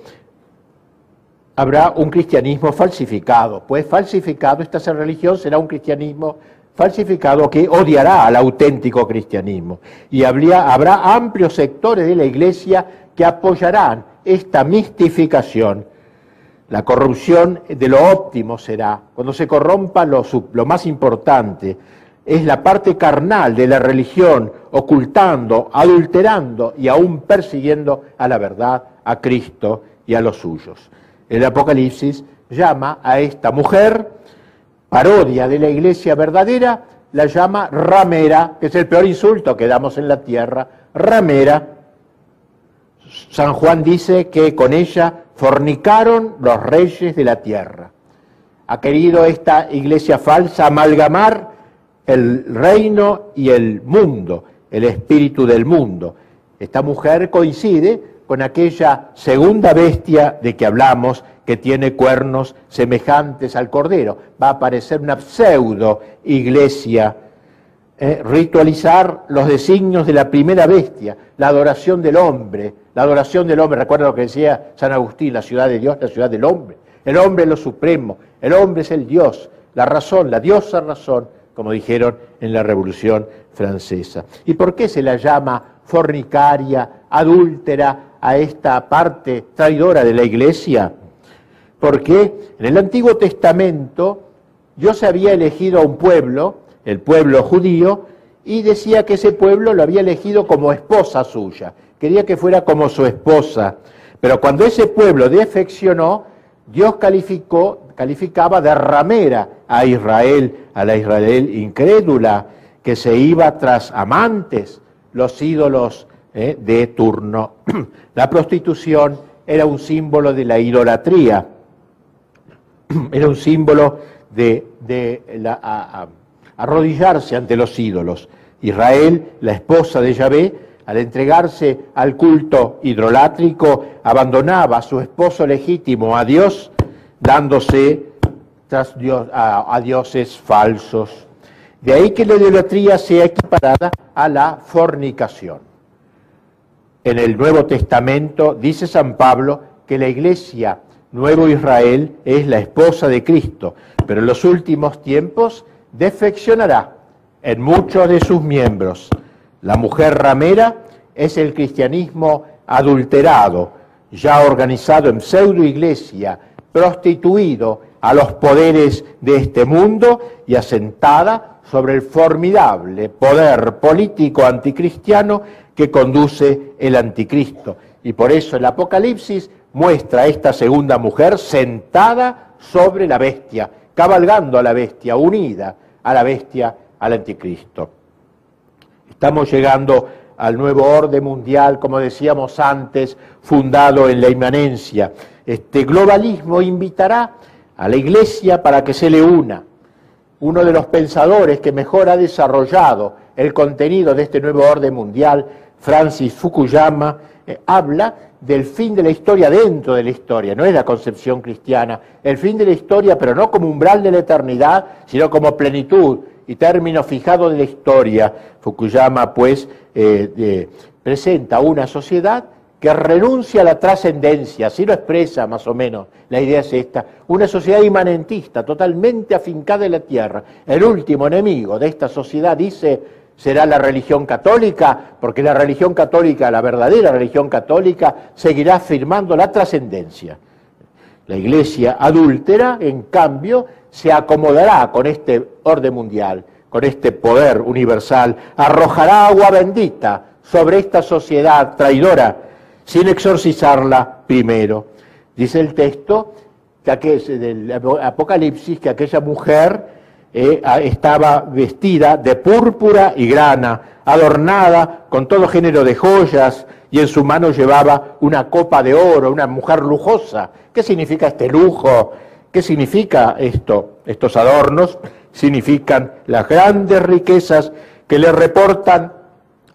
S2: habrá un cristianismo falsificado, pues falsificado esta religión será un cristianismo falsificado que odiará al auténtico cristianismo. Y habrá amplios sectores de la iglesia que apoyarán esta mistificación, la corrupción de lo óptimo será, cuando se corrompa lo, lo más importante, es la parte carnal de la religión, ocultando, adulterando y aún persiguiendo a la verdad, a Cristo y a los suyos. El Apocalipsis llama a esta mujer, parodia de la iglesia verdadera, la llama ramera, que es el peor insulto que damos en la tierra, ramera, San Juan dice que con ella fornicaron los reyes de la tierra. Ha querido esta iglesia falsa amalgamar el reino y el mundo, el espíritu del mundo. Esta mujer coincide con aquella segunda bestia de que hablamos, que tiene cuernos semejantes al cordero. Va a aparecer una pseudo iglesia eh, ritualizar los designios de la primera bestia, la adoración del hombre, la adoración del hombre, recuerda lo que decía San Agustín, la ciudad de Dios, la ciudad del hombre. El hombre es lo supremo, el hombre es el Dios, la razón, la diosa razón, como dijeron en la Revolución Francesa. ¿Y por qué se la llama fornicaria, adúltera a esta parte traidora de la Iglesia? Porque en el Antiguo Testamento Dios había elegido a un pueblo, el pueblo judío, y decía que ese pueblo lo había elegido como esposa suya, quería que fuera como su esposa. Pero cuando ese pueblo defeccionó, Dios calificó, calificaba de ramera a Israel, a la Israel incrédula, que se iba tras amantes, los ídolos eh, de turno. *clears throat* La prostitución era un símbolo de la idolatría, *clears throat* era un símbolo de, arrodillarse ante los ídolos. Israel, la esposa de Yahvé, al entregarse al culto hidrolátrico, abandonaba a su esposo legítimo, a Dios, dándose tras a, dioses falsos. De ahí que la idolatría sea equiparada a la fornicación. En el Nuevo Testamento dice San Pablo que la iglesia Nuevo Israel es la esposa de Cristo, pero en los últimos tiempos defeccionará en muchos de sus miembros. La mujer ramera es el cristianismo adulterado, ya organizado en pseudo iglesia, prostituido a los poderes de este mundo y asentada sobre el formidable poder político anticristiano que conduce el anticristo. Y por eso el Apocalipsis muestra a esta segunda mujer sentada sobre la bestia, cabalgando a la bestia, unida a la bestia, al anticristo. Estamos llegando al nuevo orden mundial, como decíamos antes, fundado en la inmanencia. Este globalismo invitará a la Iglesia para que se le una. Uno de los pensadores que mejor ha desarrollado el contenido de este nuevo orden mundial, Francis Fukuyama, eh, habla del fin de la historia dentro de la historia, no es la concepción cristiana, el fin de la historia, pero no como umbral de la eternidad, sino como plenitud y término fijado de la historia. Fukuyama, pues, eh, presenta una sociedad que renuncia a la trascendencia, así lo expresa más o menos, la idea es esta, una sociedad inmanentista, totalmente afincada en la tierra. El último enemigo de esta sociedad, dice será la religión católica, porque la religión católica, la verdadera religión católica, seguirá afirmando la trascendencia. La iglesia adúltera, en cambio, se acomodará con este orden mundial, con este poder universal, arrojará agua bendita sobre esta sociedad traidora, sin exorcizarla primero. Dice el texto que del Apocalipsis que aquella mujer eh, estaba vestida de púrpura y grana, adornada con todo género de joyas, y en su mano llevaba una copa de oro, una mujer lujosa. ¿Qué significa este lujo? ¿Qué significa esto? Estos adornos significan las grandes riquezas que le reportan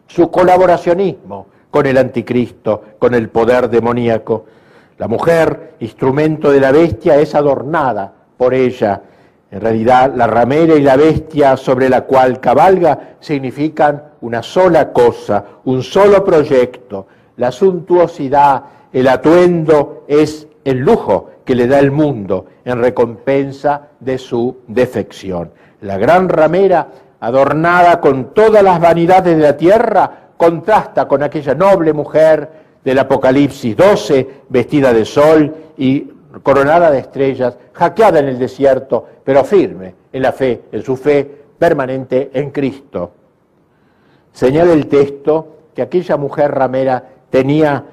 S2: su colaboracionismo con el anticristo, con el poder demoníaco. La mujer, instrumento de la bestia, es adornada por ella en realidad, la ramera y la bestia sobre la cual cabalga significan una sola cosa, un solo proyecto. La suntuosidad, el atuendo es el lujo que le da el mundo en recompensa de su defección. La gran ramera, adornada con todas las vanidades de la tierra, contrasta con aquella noble mujer del Apocalipsis 12, vestida de sol y coronada de estrellas, hackeada en el desierto, pero firme en la fe, en su fe permanente en Cristo. Señala el texto que aquella mujer ramera tenía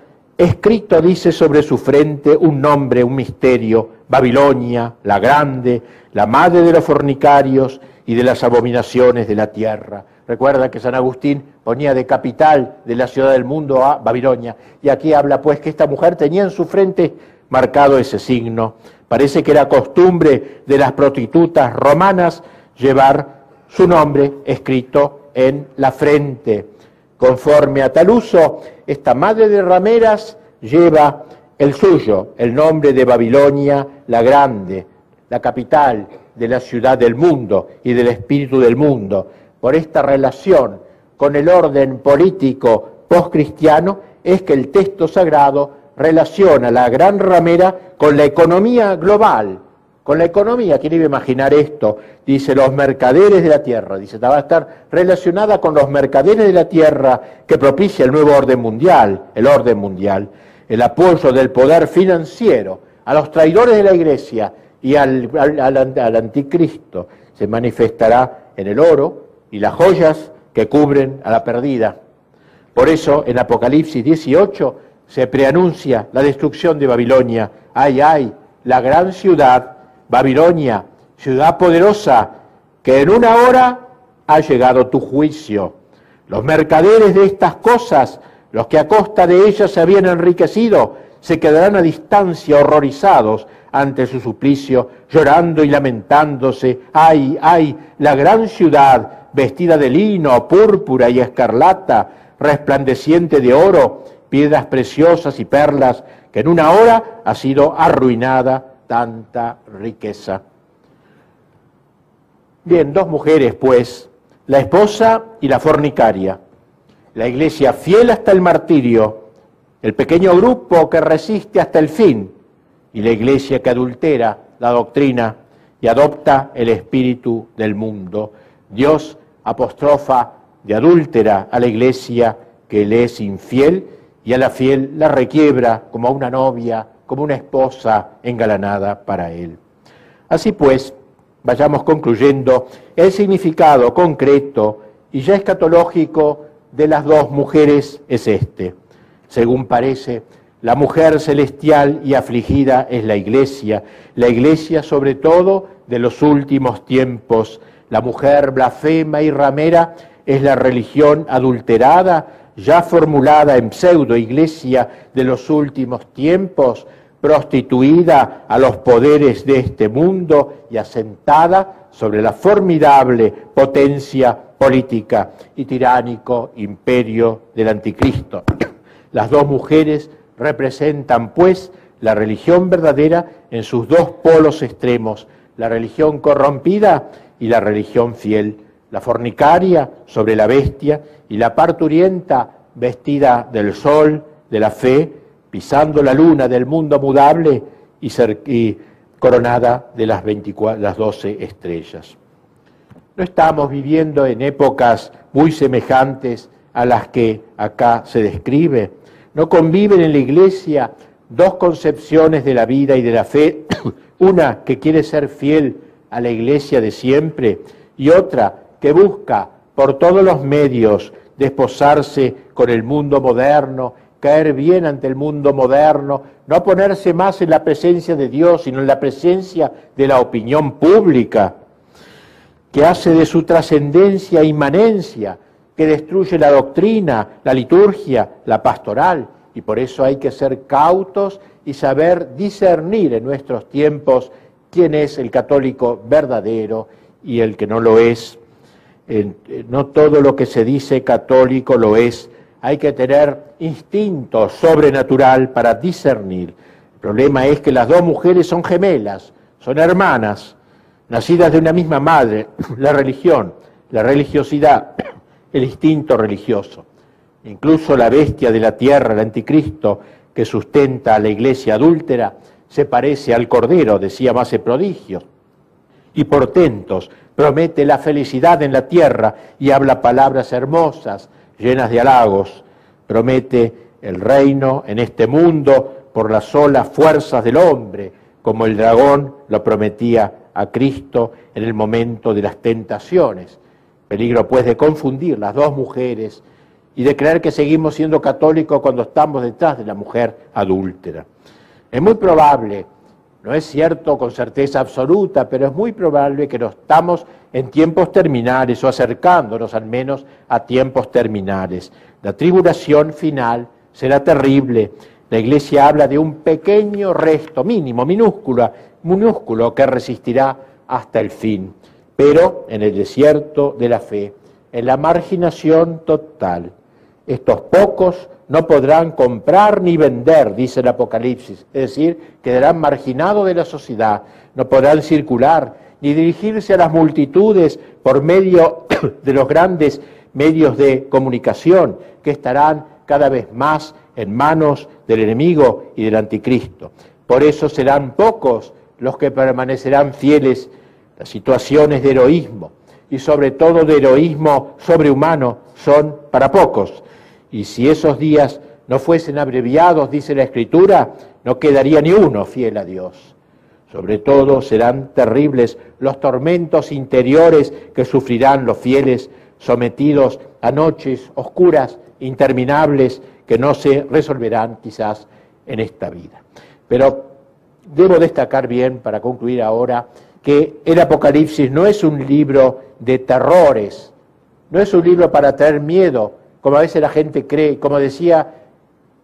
S2: escrito, dice, sobre su frente un nombre, un misterio, Babilonia, la grande, la madre de los fornicarios y de las abominaciones de la tierra. Recuerda que San Agustín ponía de capital de la ciudad del mundo a Babilonia. Y aquí habla pues que esta mujer tenía en su frente marcado ese signo. Parece que era costumbre de las prostitutas romanas llevar su nombre escrito en la frente. Conforme a tal uso, esta madre de rameras lleva el suyo, el nombre de Babilonia la Grande, la capital de la ciudad del mundo y del espíritu del mundo. Por esta relación con el orden político postcristiano es que el texto sagrado relaciona la gran ramera con la economía global, con la economía. ¿Quién iba a imaginar esto? Dice los mercaderes de la tierra. Dice, va a estar relacionada con los mercaderes de la tierra que propicia el nuevo orden mundial, el orden mundial, el apoyo del poder financiero a los traidores de la iglesia y al, al anticristo. Se manifestará en el oro y las joyas que cubren a la perdida. Por eso en Apocalipsis 18 se preanuncia la destrucción de Babilonia. Ay, ay, la gran ciudad, Babilonia, ciudad poderosa, que en una hora ha llegado tu juicio. Los mercaderes de estas cosas, los que a costa de ellas se habían enriquecido, se quedarán a distancia horrorizados ante su suplicio, llorando y lamentándose. Ay, ay, la gran ciudad, vestida de lino, púrpura y escarlata, resplandeciente de oro, piedras preciosas y perlas, que en una hora ha sido arruinada tanta riqueza. Bien, dos mujeres, pues, la esposa y la fornicaria, la iglesia fiel hasta el martirio, el pequeño grupo que resiste hasta el fin, y la iglesia que adultera la doctrina y adopta el espíritu del mundo. Dios apostrofa de adúltera a la iglesia que le es infiel y a la fiel la requiebra como a una novia, como una esposa engalanada para él. Así pues, vayamos concluyendo el significado concreto y ya escatológico de las dos mujeres es este. Según parece, la mujer celestial y afligida es la iglesia, la iglesia sobre todo de los últimos tiempos. La mujer blasfema y ramera es la religión adulterada, ya formulada en pseudo iglesia de los últimos tiempos, prostituida a los poderes de este mundo y asentada sobre la formidable potencia política y tiránico imperio del anticristo. Las dos mujeres representan, pues, la religión verdadera en sus dos polos extremos, la religión corrompida y la religión fiel, la fornicaria sobre la bestia y la parturienta vestida del sol, de la fe, pisando la luna del mundo mudable y, coronada de las, 24, las 12 estrellas. No estamos viviendo en épocas muy semejantes a las que acá se describe. No conviven en la iglesia dos concepciones de la vida y de la fe, *coughs* una que quiere ser fiel a la iglesia de siempre y otra que busca por todos los medios desposarse con el mundo moderno, caer bien ante el mundo moderno, no ponerse más en la presencia de Dios, sino en la presencia de la opinión pública, que hace de su trascendencia inmanencia, que destruye la doctrina, la liturgia, la pastoral, y por eso hay que ser cautos y saber discernir en nuestros tiempos quién es el católico verdadero y el que no lo es. No todo lo que se dice católico lo es. Hay que tener instinto sobrenatural para discernir. El problema es que las dos mujeres son gemelas, son hermanas, nacidas de una misma madre. *clears throat* La religión, la religiosidad, *clears throat* el instinto religioso. Incluso la bestia de la tierra, el anticristo, que sustenta a la iglesia adúltera, se parece al Cordero, decía más prodigios y portentos, promete la felicidad en la tierra y habla palabras hermosas, llenas de halagos, promete el reino en este mundo por las solas fuerzas del hombre, como el dragón lo prometía a Cristo en el momento de las tentaciones. Peligro pues de confundir las dos mujeres y de creer que seguimos siendo católicos cuando estamos detrás de la mujer adúltera. Es muy probable, no es cierto con certeza absoluta, pero es muy probable que no estamos en tiempos terminales o acercándonos al menos a tiempos terminales. La tribulación final será terrible. La Iglesia habla de un pequeño resto, mínimo, minúsculo, minúsculo, que resistirá hasta el fin. Pero en el desierto de la fe, en la marginación total, estos pocos no podrán comprar ni vender, dice el Apocalipsis, es decir, quedarán marginados de la sociedad, no podrán circular ni dirigirse a las multitudes por medio *clears throat* de los grandes medios de comunicación que estarán cada vez más en manos del enemigo y del anticristo. Por eso serán pocos los que permanecerán fieles a situaciones de heroísmo y sobre todo de heroísmo sobrehumano son para pocos. Y si esos días no fuesen abreviados, dice la Escritura, no quedaría ni uno fiel a Dios. Sobre todo serán terribles los tormentos interiores que sufrirán los fieles sometidos a noches oscuras, interminables, que no se resolverán quizás en esta vida. Pero debo destacar bien, para concluir ahora, que el Apocalipsis no es un libro de terrores, no es un libro para tener miedo, como a veces la gente cree, como decía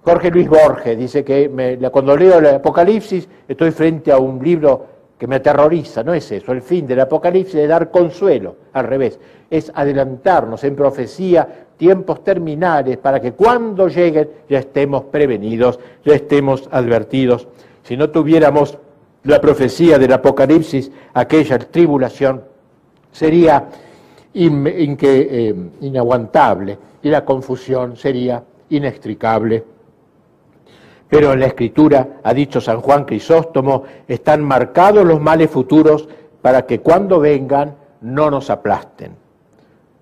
S2: Jorge Luis Borges, dice que cuando leo el Apocalipsis estoy frente a un libro que me aterroriza, no es eso, el fin del Apocalipsis es dar consuelo, al revés, es adelantarnos en profecía tiempos terminales para que cuando lleguen ya estemos prevenidos, ya estemos advertidos. Si no tuviéramos la profecía del Apocalipsis, aquella tribulación sería eh, inaguantable y la confusión sería inextricable. Pero en la Escritura, ha dicho San Juan Crisóstomo, están marcados los males futuros para que cuando vengan no nos aplasten.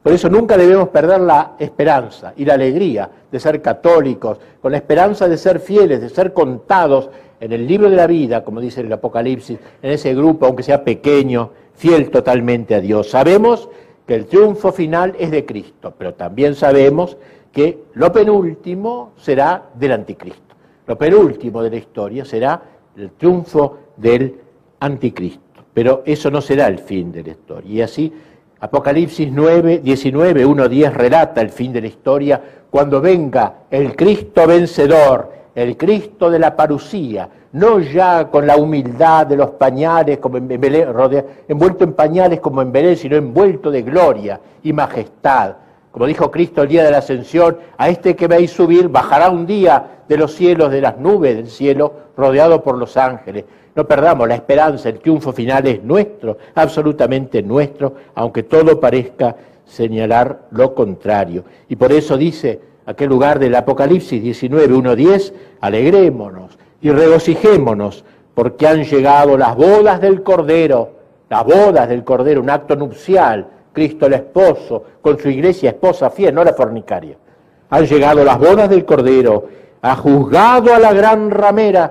S2: Por eso nunca debemos perder la esperanza y la alegría de ser católicos, con la esperanza de ser fieles, de ser contados en el libro de la vida, como dice el Apocalipsis, en ese grupo, aunque sea pequeño, fiel totalmente a Dios. Sabemos que el triunfo final es de Cristo, pero también sabemos que lo penúltimo será del anticristo. Lo penúltimo de la historia será el triunfo del anticristo. Pero eso no será el fin de la historia. Y así Apocalipsis 9, 19, 1, 10 relata el fin de la historia cuando venga el Cristo vencedor el Cristo de la parucía, no ya con la humildad de los pañales, como en Belén, envuelto en pañales como en Belén, sino envuelto de gloria y majestad. Como dijo Cristo el día de la ascensión, a este que veis subir bajará un día de los cielos, de las nubes del cielo, rodeado por los ángeles. No perdamos la esperanza, el triunfo final es nuestro, absolutamente nuestro, aunque todo parezca señalar lo contrario. Y por eso dice aquel lugar del Apocalipsis 19, 1, 10, alegrémonos y regocijémonos porque han llegado las bodas del Cordero, las bodas del Cordero, un acto nupcial, Cristo el esposo, con su iglesia esposa fiel, no la fornicaria. Han llegado las bodas del Cordero, ha juzgado a la gran ramera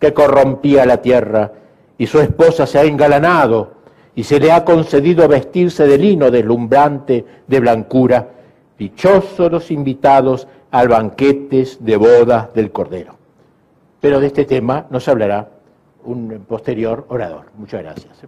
S2: que corrompía la tierra, y su esposa se ha engalanado, y se le ha concedido vestirse de lino deslumbrante de blancura, Dichosos los invitados al banquete de bodas del Cordero. Pero de este tema nos hablará un posterior orador. Muchas gracias.